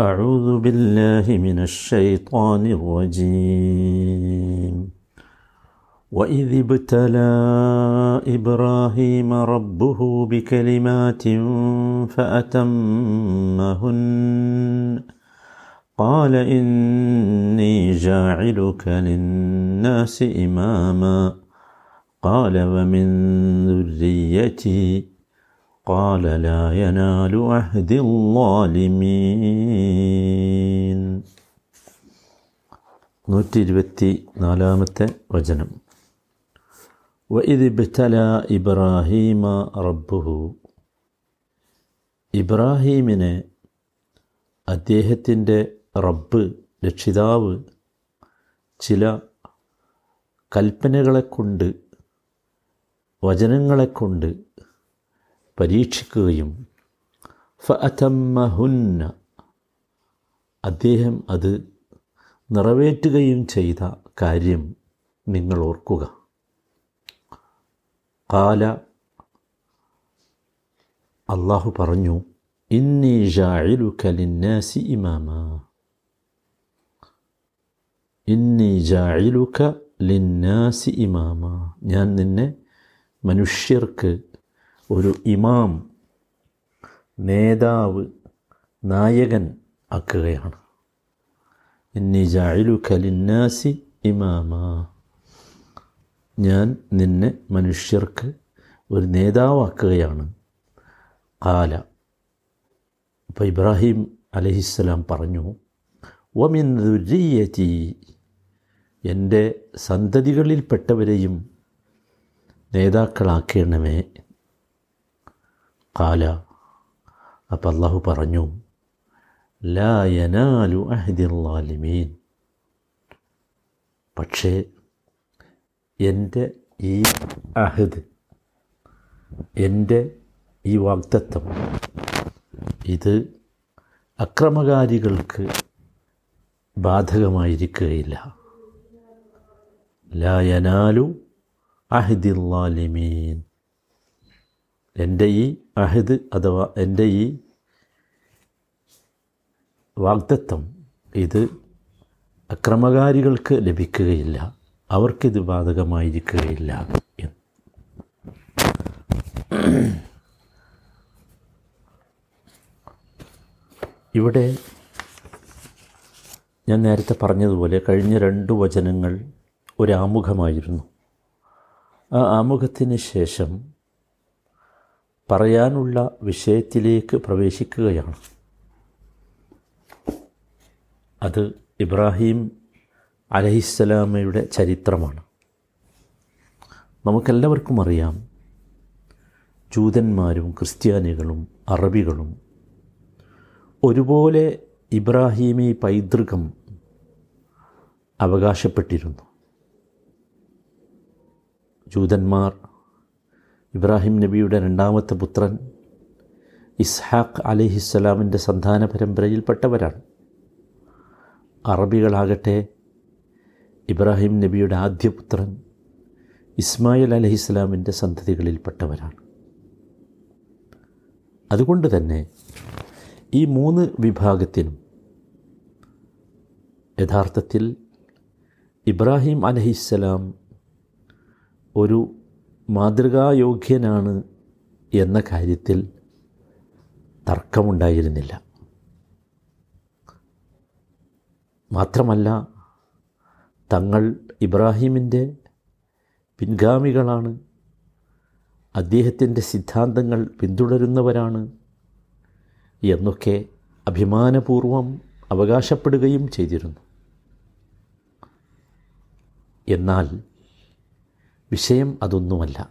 أعوذ بالله من الشيطان الرجيم. وإذ ابتلى إبراهيم ربه بكلمات فأتمهن. قال إني جاعلك للناس إماما. قال ومن ذريتي قال لا ينال عهد الظالمين നൂറ്റി ഇരുപത്തി നാലാമത്തെ വചനം വഇദിബ്തല ഇബ്രാഹീമ റബ്ബുഹു ഇബ്രാഹീമിനെ അദ്ദേഹത്തിൻ്റെ റബ്ബ് രക്ഷിതാവ് ചില കൽപ്പനകളെ കൊണ്ട് വചനങ്ങളെ കൊണ്ട് പരീക്ഷിക്കുകയും. ഫഅതമ്മഹുന്ന. അദ്ദേഹം അത് നിറവേറ്റുകയും ചെയ്ത കാര്യം നിങ്ങൾ ഓർക്കുക. കാല അള്ളാഹു പറഞ്ഞു ഇന്നി ജാഇലുക ലിന്നാസി ഇമാമ. ഇന്നി ജാഇലുക ലിന്നാസി ഇമാമ. ഞാൻ നിന്നെ മനുഷ്യർക്ക് ഒരു ഇമാം നേതാവ് നായകൻ ആക്കുകയാണ്. ഇന്നി ജാഇലുക ലിന്നാസി ഇമാമ. ഞാൻ നിന്നെ മനുഷ്യർക്ക് ഒരു നേതാവാക്കുകയാണ്. കാല അപ്പോൾ ഇബ്രാഹിം അലഹിസ്സലാം പറഞ്ഞു വമിൻ ദുരിയതി എന്റെ സന്തതികളിൽപ്പെട്ടവരെയും നേതാക്കളാക്കണമേ. കാല അപ്പം അള്ളാഹു പറഞ്ഞു ലാ യനാലു അഹദിൻ പക്ഷേ എന്റെ ഈ അഹദ് എന്റെ ഈ വാക്തത്വം ഇത് അക്രമകാരികൾക്ക് ബാധകമായിരിക്കുകയില്ല. ലായനാലു അഹദില്ലാലിമീൻ എന്റെ ഈ അഹദ് അഥവാ എന്റെ ഈ വാഗ്ദത്വം ഇത് അക്രമകാരികൾക്ക് ലഭിക്കുകയില്ല. അവർക്കിത് ബാധകമായിരിക്കുകയില്ല. എന്ന് ഇവിടെ ഞാൻ നേരത്തെ പറഞ്ഞതുപോലെ കഴിഞ്ഞ രണ്ട് വചനങ്ങൾ ഒരു ആമുഖമായിരുന്നു ആ ആമുഖത്തിന് ശേഷം പറയാനുള്ള വിഷയത്തിലേക്ക് പ്രവേശിക്കുകയാണ്. അത് ഇബ്രാഹിം അലഹിസ്സലാമയുടെ ചരിത്രമാണ്. നമുക്കെല്ലാവർക്കും അറിയാം ജൂതന്മാരും ക്രിസ്ത്യാനികളും അറബികളും ഒരുപോലെ ഇബ്രാഹീമി പൈതൃകം അവകാശപ്പെട്ടിരുന്നു. ജൂതന്മാർ ഇബ്രാഹിം നബിയുടെ രണ്ടാമത്തെ പുത്രൻ ഇസ്ഹാഖ് അലിഹിസ്സലാമിന്റെ സന്താന പരമ്പരയിൽപ്പെട്ടവരാണ്. അറബികളാകട്ടെ ഇബ്രാഹിം നബിയുടെ ആദ്യ പുത്രൻ ഇസ്മായിൽ അലഹിസ്ലാമിന്റെ സന്തതികളിൽപ്പെട്ടവരാണ്. അതുകൊണ്ട് തന്നെ ഈ മൂന്ന് വിഭാഗത്തിനും യഥാർത്ഥത്തിൽ ഇബ്രാഹിം അലഹിസ്സലാം ഒരു മാതൃകായോഗ്യനാണ് എന്ന കാര്യത്തിൽ തർക്കമുണ്ടായിരുന്നില്ല. മാത്രമല്ല തങ്ങൾ ഇബ്രാഹിമിന്റെ പിൻഗാമികളാണ്. അദ്ദേഹത്തിന്റെ സിദ്ധാന്തങ്ങൾ പിന്തുടരുന്നവരാണ് എന്നൊക്കെ അഭിമാനപൂർവം അവകാശപ്പെടുകയും ചെയ്തിരുന്നു. എന്നാൽ വിഷയം അതൊന്നുമല്ല.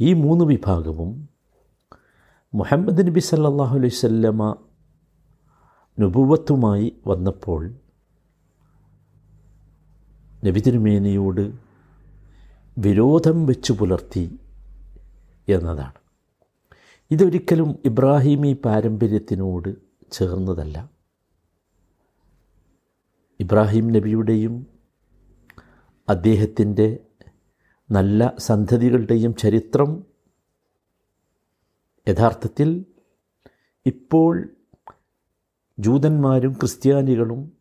ഈ മൂന്ന് വിഭാഗവും മുഹമ്മദ് നബി സല്ലാഹു അലൈവല്ലമ നുപുവത്തുമായി വന്നപ്പോൾ നബി വിരോധം വെച്ചു പുലർത്തി എന്നതാണ്. ഇതൊരിക്കലും ഇബ്രാഹിമി പാരമ്പര്യത്തിനോട് ചേർന്നതല്ല. ഇബ്രാഹിം നബിയുടെയും അദ്ദേഹത്തിന്റെ നല്ല സന്ധതികളുടെയും ചരിത്രം യഥാർത്ഥത്തിൽ ഇപ്പോൾ ജൂതന്മാരും ക്രിസ്ത്യാനികളും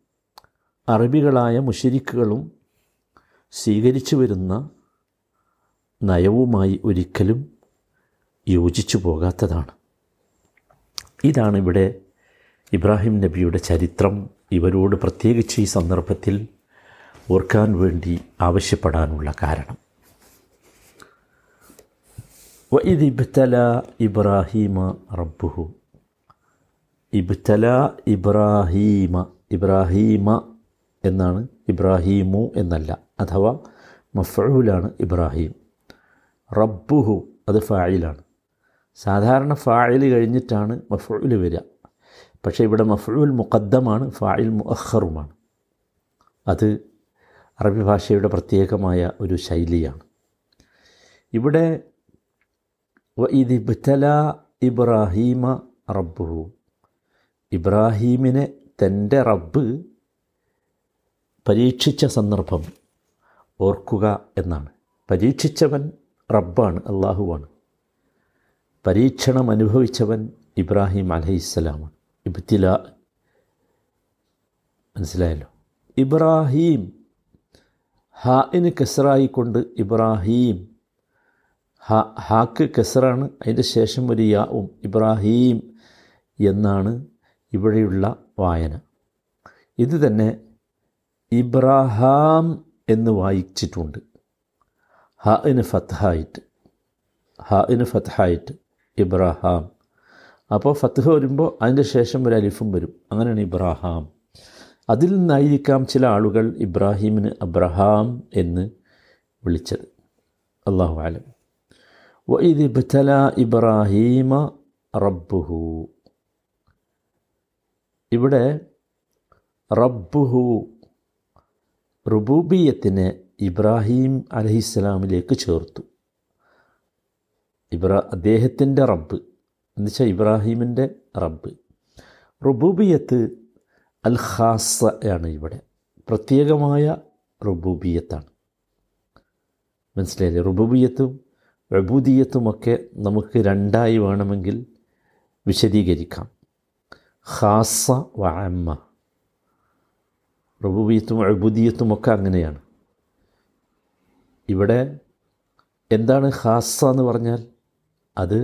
അറബികളായ മുഷരിക്കുകളും സ്വീകരിച്ചു വരുന്ന നയവുമായി ഒരിക്കലും യോജിച്ചു പോകാത്തതാണ്. ഇതാണ് ഇവിടെ ഇബ്രാഹിം നബിയുടെ ചരിത്രം. ഇവരോട് പ്രത്യേകിച്ച് ഈ സന്ദർഭത്തിൽ ഓർക്കാൻ വേണ്ടി ആവശ്യപ്പെടാനുള്ള കാരണം. വഇദ് ഇബ്തല ഇബ്രാഹീമ റബ്ബുഹു. ഇബ്തല ഇബ്രാഹീമ ഇബ്രാഹീമ എന്നാണ് ഇബ്രാഹീമു എന്നല്ല അഥവാ മഫൂലാണ് ഇബ്രാഹീം. റബ്ബുഹു അത് ഫായിലാണ് സാധാരണ ഫായിൽ കഴിഞ്ഞിട്ടാണ് മഫൂൽ വരിക. പക്ഷേ ഇവിടെ മഫൂൽ മുഖദ്ദമാണ് ഫായിൽ മുഅഹറുമാണ് അത് അറബി ഭാഷയുടെ പ്രത്യേകമായ ഒരു ശൈലിയാണ്. ഇവിടെ ഇത് ഇബ്തല ഇബ്രാഹീമ റബ്ബുഹു ഇബ്രാഹീമിനെ തന്റെ റബ്ബ് പരീക്ഷിച്ച സന്ദർഭം ഓർക്കുക എന്നാണ്. പരീക്ഷിച്ചവൻ റബ്ബാണ് അള്ളാഹുവാണ് പരീക്ഷണം അനുഭവിച്ചവൻ ഇബ്രാഹിം അലഹിസ്സലാമാണ്. ഇബ്തില മനസ്സിലായല്ലോ? ഇബ്രാഹീം ഹാഇന് കെസറായിക്കൊണ്ട് ഇബ്രാഹീം ഹ ഹാക്ക് കെസറാണ്. അതിന്റെ ശേഷം ഒരു യാവും ഇബ്രാഹീം എന്നാണ് ഇവിടെയുള്ള വായന. ഇത് തന്നെ ഇബ്രാഹാം എന്ന് വായിച്ചിട്ടുണ്ട്. ഹ ഹാഇന് ഫത്ഹായിട്ട് ഇന് ഫത്ഹായിട്ട് ഇബ്രാഹാം. അപ്പോൾ ഫത്ഹ വരുമ്പോൾ അതിന്റെ ശേഷം ഒരു അലിഫും വരും. അങ്ങനെയാണ് ഇബ്രാഹാം. അതിൽ നിന്നായിരിക്കാം ചില ആളുകൾ ഇബ്രാഹിമിന് അബ്രഹാം എന്ന് വിളിച്ചത്. അള്ളാഹു ആലം വഇദ് ഇബ്തല ഇബ്രാഹീമ റബ്ബുഹു ഇവിടെ റബ്ബുഹു റുബൂബിയത്തിനെ ഇബ്രാഹിം അലഹിസ്സലാമിലേക്ക് ചേർത്തു. ഇബ്രാ അദ്ദേഹത്തിന്റെ റബ്ബ് എന്നുവെച്ചാൽ ഇബ്രാഹീമിന്റെ റബ്ബ്. റുബൂബിയത്ത് അൽ ഖാസ ആണ് ഇവിടെ പ്രത്യേകമായ റുബൂബിയത്താണ്. മനസ്സിലായില്ലേ? റുബൂബിയത്തും അബൂദിയത്തുമൊക്കെ നമുക്ക് രണ്ടായി വേണമെങ്കിൽ വിശദീകരിക്കാം. ഖാസ വ അമ്മ. റുബൂബിയത്തും അബൂദിയത്തും ഒക്കെ അങ്ങനെയാണ്. ഇവിടെ എന്താണ് ഖാസ എന്ന് പറഞ്ഞാൽ? അത്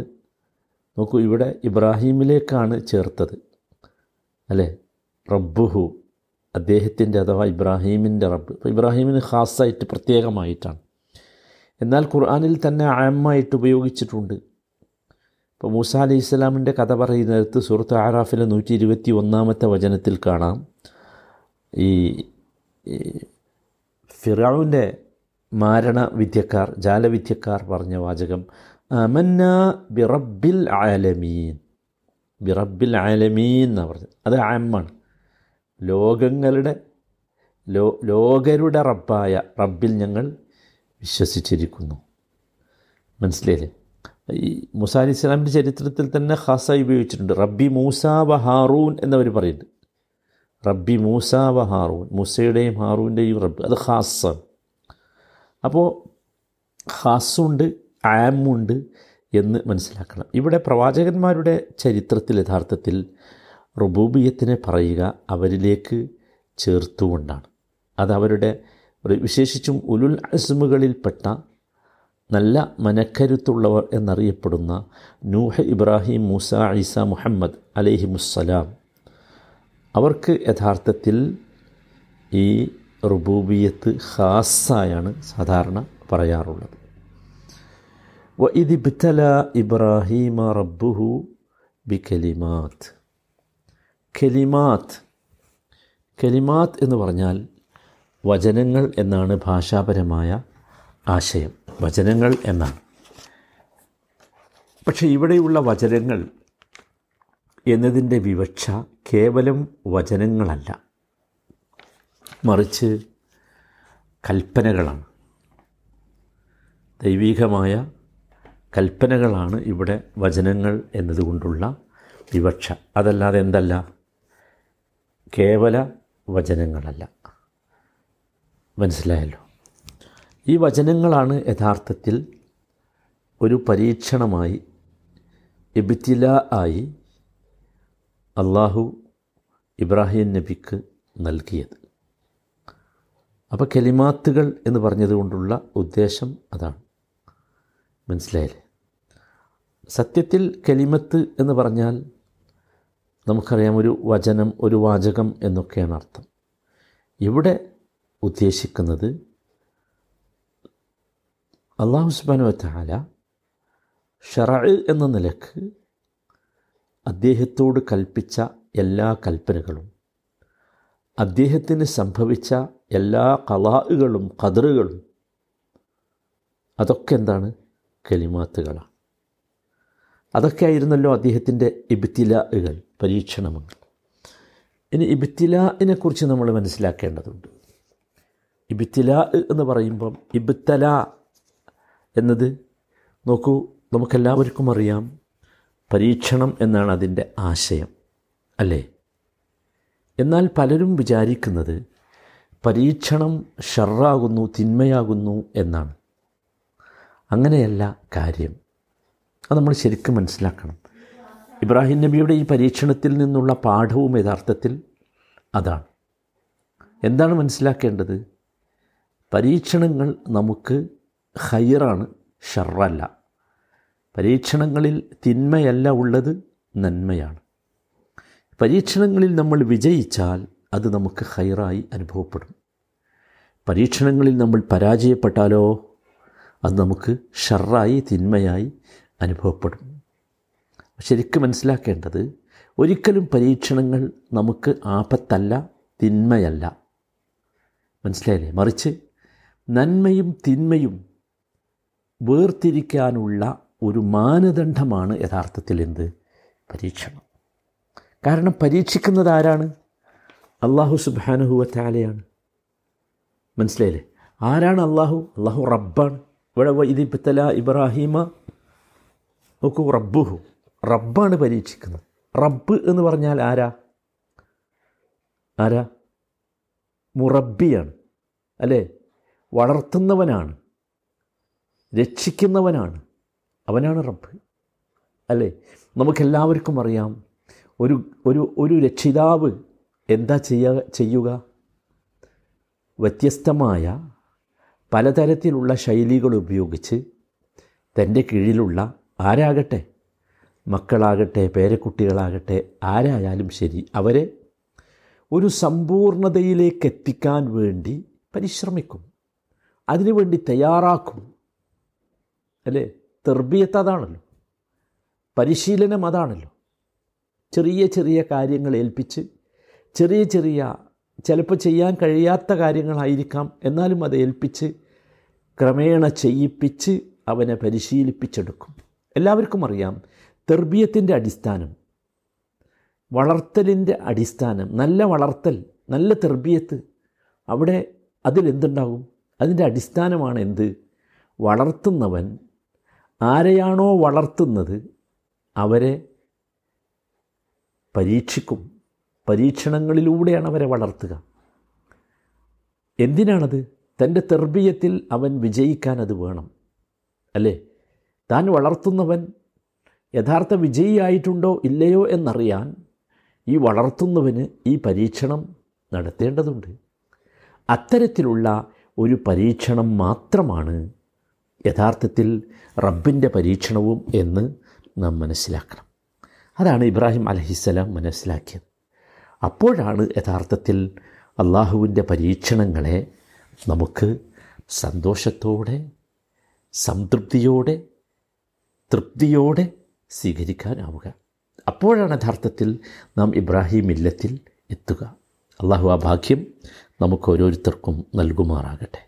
നോക്കൂ ഇവിടെ ഇബ്രാഹീമിലേക്കാണ് ചേർത്തത്. അല്ലേ? റബ്ബുഹു. അദ്ദേഹത്തിന്റെ അഥവാ ഇബ്രാഹീമിന്റെ റബ്ബ്. ഇപ്പോൾ ഇബ്രാഹീമിന് ഖാസായിട്ട് പ്രത്യേകമായിട്ടാണ്. എന്നാൽ ഖുർആാനിൽ തന്നെ ആമായിട്ട് ഉപയോഗിച്ചിട്ടുണ്ട്. ഇപ്പോൾ മൂസ അലി ഇസ്ലാമിന്റെ കഥ പറയുന്നിടത്ത് സുഹൃത്ത് ആറാഫിലെ നൂറ്റി ഇരുപത്തി ഒന്നാമത്തെ വചനത്തിൽ കാണാം. ഈ ഫിറാവിന്റെ മാരണ വിദ്യക്കാർ ജാലവിദ്യക്കാർ പറഞ്ഞ വാചകം അമന്ന ബിറബിൽ ആലമീൻ. ബിറബിൽ ആലമീൻ എന്നാണ് പറഞ്ഞത്. അത് ആമാണ് ലോകങ്ങളുടെ ലോ ലോകരുടെ റബ്ബായ റബ്ബിൽ ഞങ്ങൾ വിശ്വസിച്ചിരിക്കുന്നു. മനസ്സിലായില്ലേ? ഈ മൂസ അലി ഇസ്ലാമിന്റെ ചരിത്രത്തിൽ തന്നെ ഖാസായി ഉപയോഗിച്ചിട്ടുണ്ട്. റബ്ബി മൂസ വ ഹാറൂൻ എന്നവർ പറയുന്നുണ്ട് റബ്ബി മൂസ വ ഹാറൂൻ. മൂസയുടെയും ഹാറൂന്റെയും റബ്ബ്. അത് ഹാസാണ് അപ്പോൾ ഹാസുണ്ട് ആമുണ്ട് എന്ന് മനസ്സിലാക്കണം. ഇവിടെ പ്രവാചകന്മാരുടെ ചരിത്രത്തിൽ യഥാർത്ഥത്തിൽ റുബൂബിയത്തിനെ പറയുക അവരിലേക്ക് ചേർത്തുകൊണ്ടാണ്. അത് അവരുടെ വിശേഷിച്ചും ഉലുൽ അസ്മുകളിൽപ്പെട്ട നല്ല മനക്കരുത്തുള്ളവർ എന്നറിയപ്പെടുന്ന നൂഹ് ഇബ്രാഹിം മൂസ ഈസ മുഹമ്മദ് അലഹിമുസ്സലാം. അവർക്ക് യഥാർത്ഥത്തിൽ ഈ റുബൂബിയത്ത് ഖാസായാണ് സാധാരണ പറയാറുള്ളത്. വ ഇതിബ്തല ഇബ്രാഹിമ റബ്ബുഹു ബി കലിമാത്ത് കലിമാത്ത് കലിമാത്ത് എന്ന് പറഞ്ഞാൽ വചനങ്ങൾ എന്നാണ് ഭാഷാപരമായ ആശയം. വചനങ്ങൾ എന്നാണ്. പക്ഷേ ഇവിടെയുള്ള വചനങ്ങൾ എന്നതിന്റെ വിവക്ഷ കേവലം വചനങ്ങളല്ല. മറിച്ച് കൽപ്പനകളാണ്. ദൈവീകമായ കൽപ്പനകളാണ് ഇവിടെ വചനങ്ങൾ എന്നതുകൊണ്ടുള്ള വിവക്ഷ. അതല്ലാതെ എന്തല്ല? കേവല വചനങ്ങളല്ല. മനസ്സിലായല്ലോ. ഈ വചനങ്ങളാണ് യഥാർത്ഥത്തിൽ ഒരു പരീക്ഷണമായി എബിത്തില ആയി അള്ളാഹു ഇബ്രാഹിം നബിക്ക് നൽകിയത്. അപ്പോൾ കലിമാത്തുകൾ എന്ന് പറഞ്ഞതുകൊണ്ടുള്ള ഉദ്ദേശം അതാണ്. മനസ്സിലായില്ലേ? സത്യത്തിൽ കലിമത്ത് എന്ന് പറഞ്ഞാൽ നമുക്കറിയാം ഒരു വചനം ഒരു വാചകം എന്നൊക്കെയാണ് അർത്ഥം. ഇവിടെ ഉദ്ദേശിക്കുന്നത് അള്ളാഹു സുബാനു വത്താല ഷറ എന്ന നിലയ്ക്ക് അദ്ദേഹത്തോട് കൽപ്പിച്ച എല്ലാ കൽപ്പനകളും അദ്ദേഹത്തിന് സംഭവിച്ച എല്ലാ കലാഹുകളും കതറുകളും അതൊക്കെ എന്താണ്? കലിമാത്തുകളാണ്. അതൊക്കെ ആയിരുന്നല്ലോ അദ്ദേഹത്തിന്റെ ഇബിത്തിലകൾ പരീക്ഷണങ്ങൾ. ഇനി ഇബിത്തിലിനെക്കുറിച്ച് കുറിച്ച് നമ്മൾ മനസ്സിലാക്കേണ്ടതുണ്ട്. ഇബ്തിലാ എന്ന് പറയുമ്പം ഇബിത്തല എന്നത് നോക്കൂ നമുക്കെല്ലാവർക്കും അറിയാം പരീക്ഷണം എന്നാണ് അതിന്റെ ആശയം അല്ലേ? എന്നാൽ പലരും വിചാരിക്കുന്നത് പരീക്ഷണം ഷർറാകുന്നു തിന്മയാകുന്നു എന്നാണ്. അങ്ങനെയല്ല കാര്യം. അത് നമ്മൾ ശരിക്കും മനസ്സിലാക്കണം. ഇബ്രാഹിം നബിയുടെ ഈ പരീക്ഷണത്തിൽ നിന്നുള്ള പാഠവും യഥാർത്ഥത്തിൽ അതാണ്. എന്താണ് മനസ്സിലാക്കേണ്ടത്? പരീക്ഷണങ്ങൾ നമുക്ക് ഹൈറാണ് ഷറല്ല. പരീക്ഷണങ്ങളിൽ തിന്മയല്ല ഉള്ളത് നന്മയാണ്. പരീക്ഷണങ്ങളിൽ നമ്മൾ വിജയിച്ചാൽ അത് നമുക്ക് ഹൈറായി അനുഭവപ്പെടും. പരീക്ഷണങ്ങളിൽ നമ്മൾ പരാജയപ്പെട്ടാലോ അത് നമുക്ക് ഷറായി തിന്മയായി അനുഭവപ്പെടും. ശരിക്കും മനസ്സിലാക്കേണ്ടത് ഒരിക്കലും പരീക്ഷണങ്ങൾ നമുക്ക് ആപത്തല്ല തിന്മയല്ല. മനസ്സിലായില്ലേ? മറിച്ച് നന്മയും തിന്മയും വേർതിരിക്കാനുള്ള ഒരു മാനദണ്ഡമാണ് യഥാർത്ഥത്തിൽ എന്ത്? പരീക്ഷണം. കാരണം പരീക്ഷിക്കുന്നത് ആരാണ്? അള്ളാഹു സുബാനുഹുവറ്റാലയാണ് മനസ്സിലായില്ലേ? ആരാണ് അള്ളാഹു അള്ളാഹു റബ്ബാണ്. ഇവിടെ ഇതിപ്പത്തല ഇബ്രാഹിമ. നോക്കൂ റബ്ബുഹു. റബ്ബാണ് പരീക്ഷിക്കുന്നത്. റബ്ബ് എന്ന് പറഞ്ഞാൽ ആരാ? ആരാ? മുറബിയാണ് അല്ലേ? വളർത്തുന്നവനാണ്. രക്ഷിക്കുന്നവനാണ്. അവനാണ് റബ്ബ്. അല്ലേ? നമുക്കെല്ലാവർക്കും അറിയാം ഒരു ഒരു ഒരു രക്ഷിതാവ് എന്താ ചെയ്യുക ചെയ്യുക? വ്യത്യസ്തമായ പലതരത്തിലുള്ള ശൈലികൾ ഉപയോഗിച്ച് തന്റെ കീഴിലുള്ള ആരാകട്ടെ മക്കളാകട്ടെ പേരക്കുട്ടികളാകട്ടെ ആരായാലും ശരി അവരെ ഒരു സമ്പൂർണതയിലേക്ക് എത്തിക്കാൻ വേണ്ടി പരിശ്രമിക്കും. അതിനുവേണ്ടി തയ്യാറാക്കും. അല്ലേ? തെർബിയത്ത് അതാണല്ലോ. പരിശീലനം അതാണല്ലോ. ചെറിയ ചെറിയ കാര്യങ്ങൾ ഏൽപ്പിച്ച് ചെറിയ ചെറിയ ചിലപ്പോൾ ചെയ്യാൻ കഴിയാത്ത കാര്യങ്ങളായിരിക്കാം. എന്നാലും അത് ഏൽപ്പിച്ച് ക്രമേണ ചെയ്യിപ്പിച്ച് അവനെ പരിശീലിപ്പിച്ചെടുക്കും. എല്ലാവർക്കും അറിയാം തെർബിയത്തിന്റെ അടിസ്ഥാനം വളർത്തലിന്റെ അടിസ്ഥാനം നല്ല വളർത്തൽ നല്ല തെർബിയത്ത് അവിടെ അതിലെന്തുണ്ടാകും? അതിന്റെ അടിസ്ഥാനമാണ് എന്ത്? വളർത്തുന്നവൻ ആരെയാണോ വളർത്തുന്നത് അവരെ പരീക്ഷിക്കും. പരീക്ഷണങ്ങളിലൂടെയാണ് അവരെ വളർത്തുക. എന്തിനാണത്? തന്റെ തെർബീയത്തിൽ അവൻ വിജയിക്കാൻ അത് വേണം. അല്ലേ? താൻ വളർത്തുന്നവൻ യഥാർത്ഥ വിജയിയായിട്ടുണ്ടോ ഇല്ലയോ എന്നറിയാൻ ഈ വളർത്തുന്നവന് ഈ പരീക്ഷണം നടത്തേണ്ടതുണ്ട്. അത്തരത്തിലുള്ള ഒരു പരീക്ഷണം മാത്രമാണ് യഥാർത്ഥത്തിൽ റബ്ബിന്റെ പരീക്ഷണവും എന്ന് നാം മനസ്സിലാക്കണം. അതാണ് ഇബ്രാഹിം അലഹിസ്സലാം മനസ്സിലാക്കിയത്. അപ്പോഴാണ് യഥാർത്ഥത്തിൽ അള്ളാഹുവിന്റെ പരീക്ഷണങ്ങളെ നമുക്ക് സന്തോഷത്തോടെ സംതൃപ്തിയോടെ തൃപ്തിയോടെ സ്വീകരിക്കാനാവുക. അപ്പോഴാണ് യഥാർത്ഥത്തിൽ നാം ഇബ്രാഹിം ഇല്ലത്തിൽ എത്തുക. അള്ളാഹു ആ ഭാഗ്യം നമുക്ക് ഓരോരുത്തർക്കും നൽകുമാറാകട്ടെ.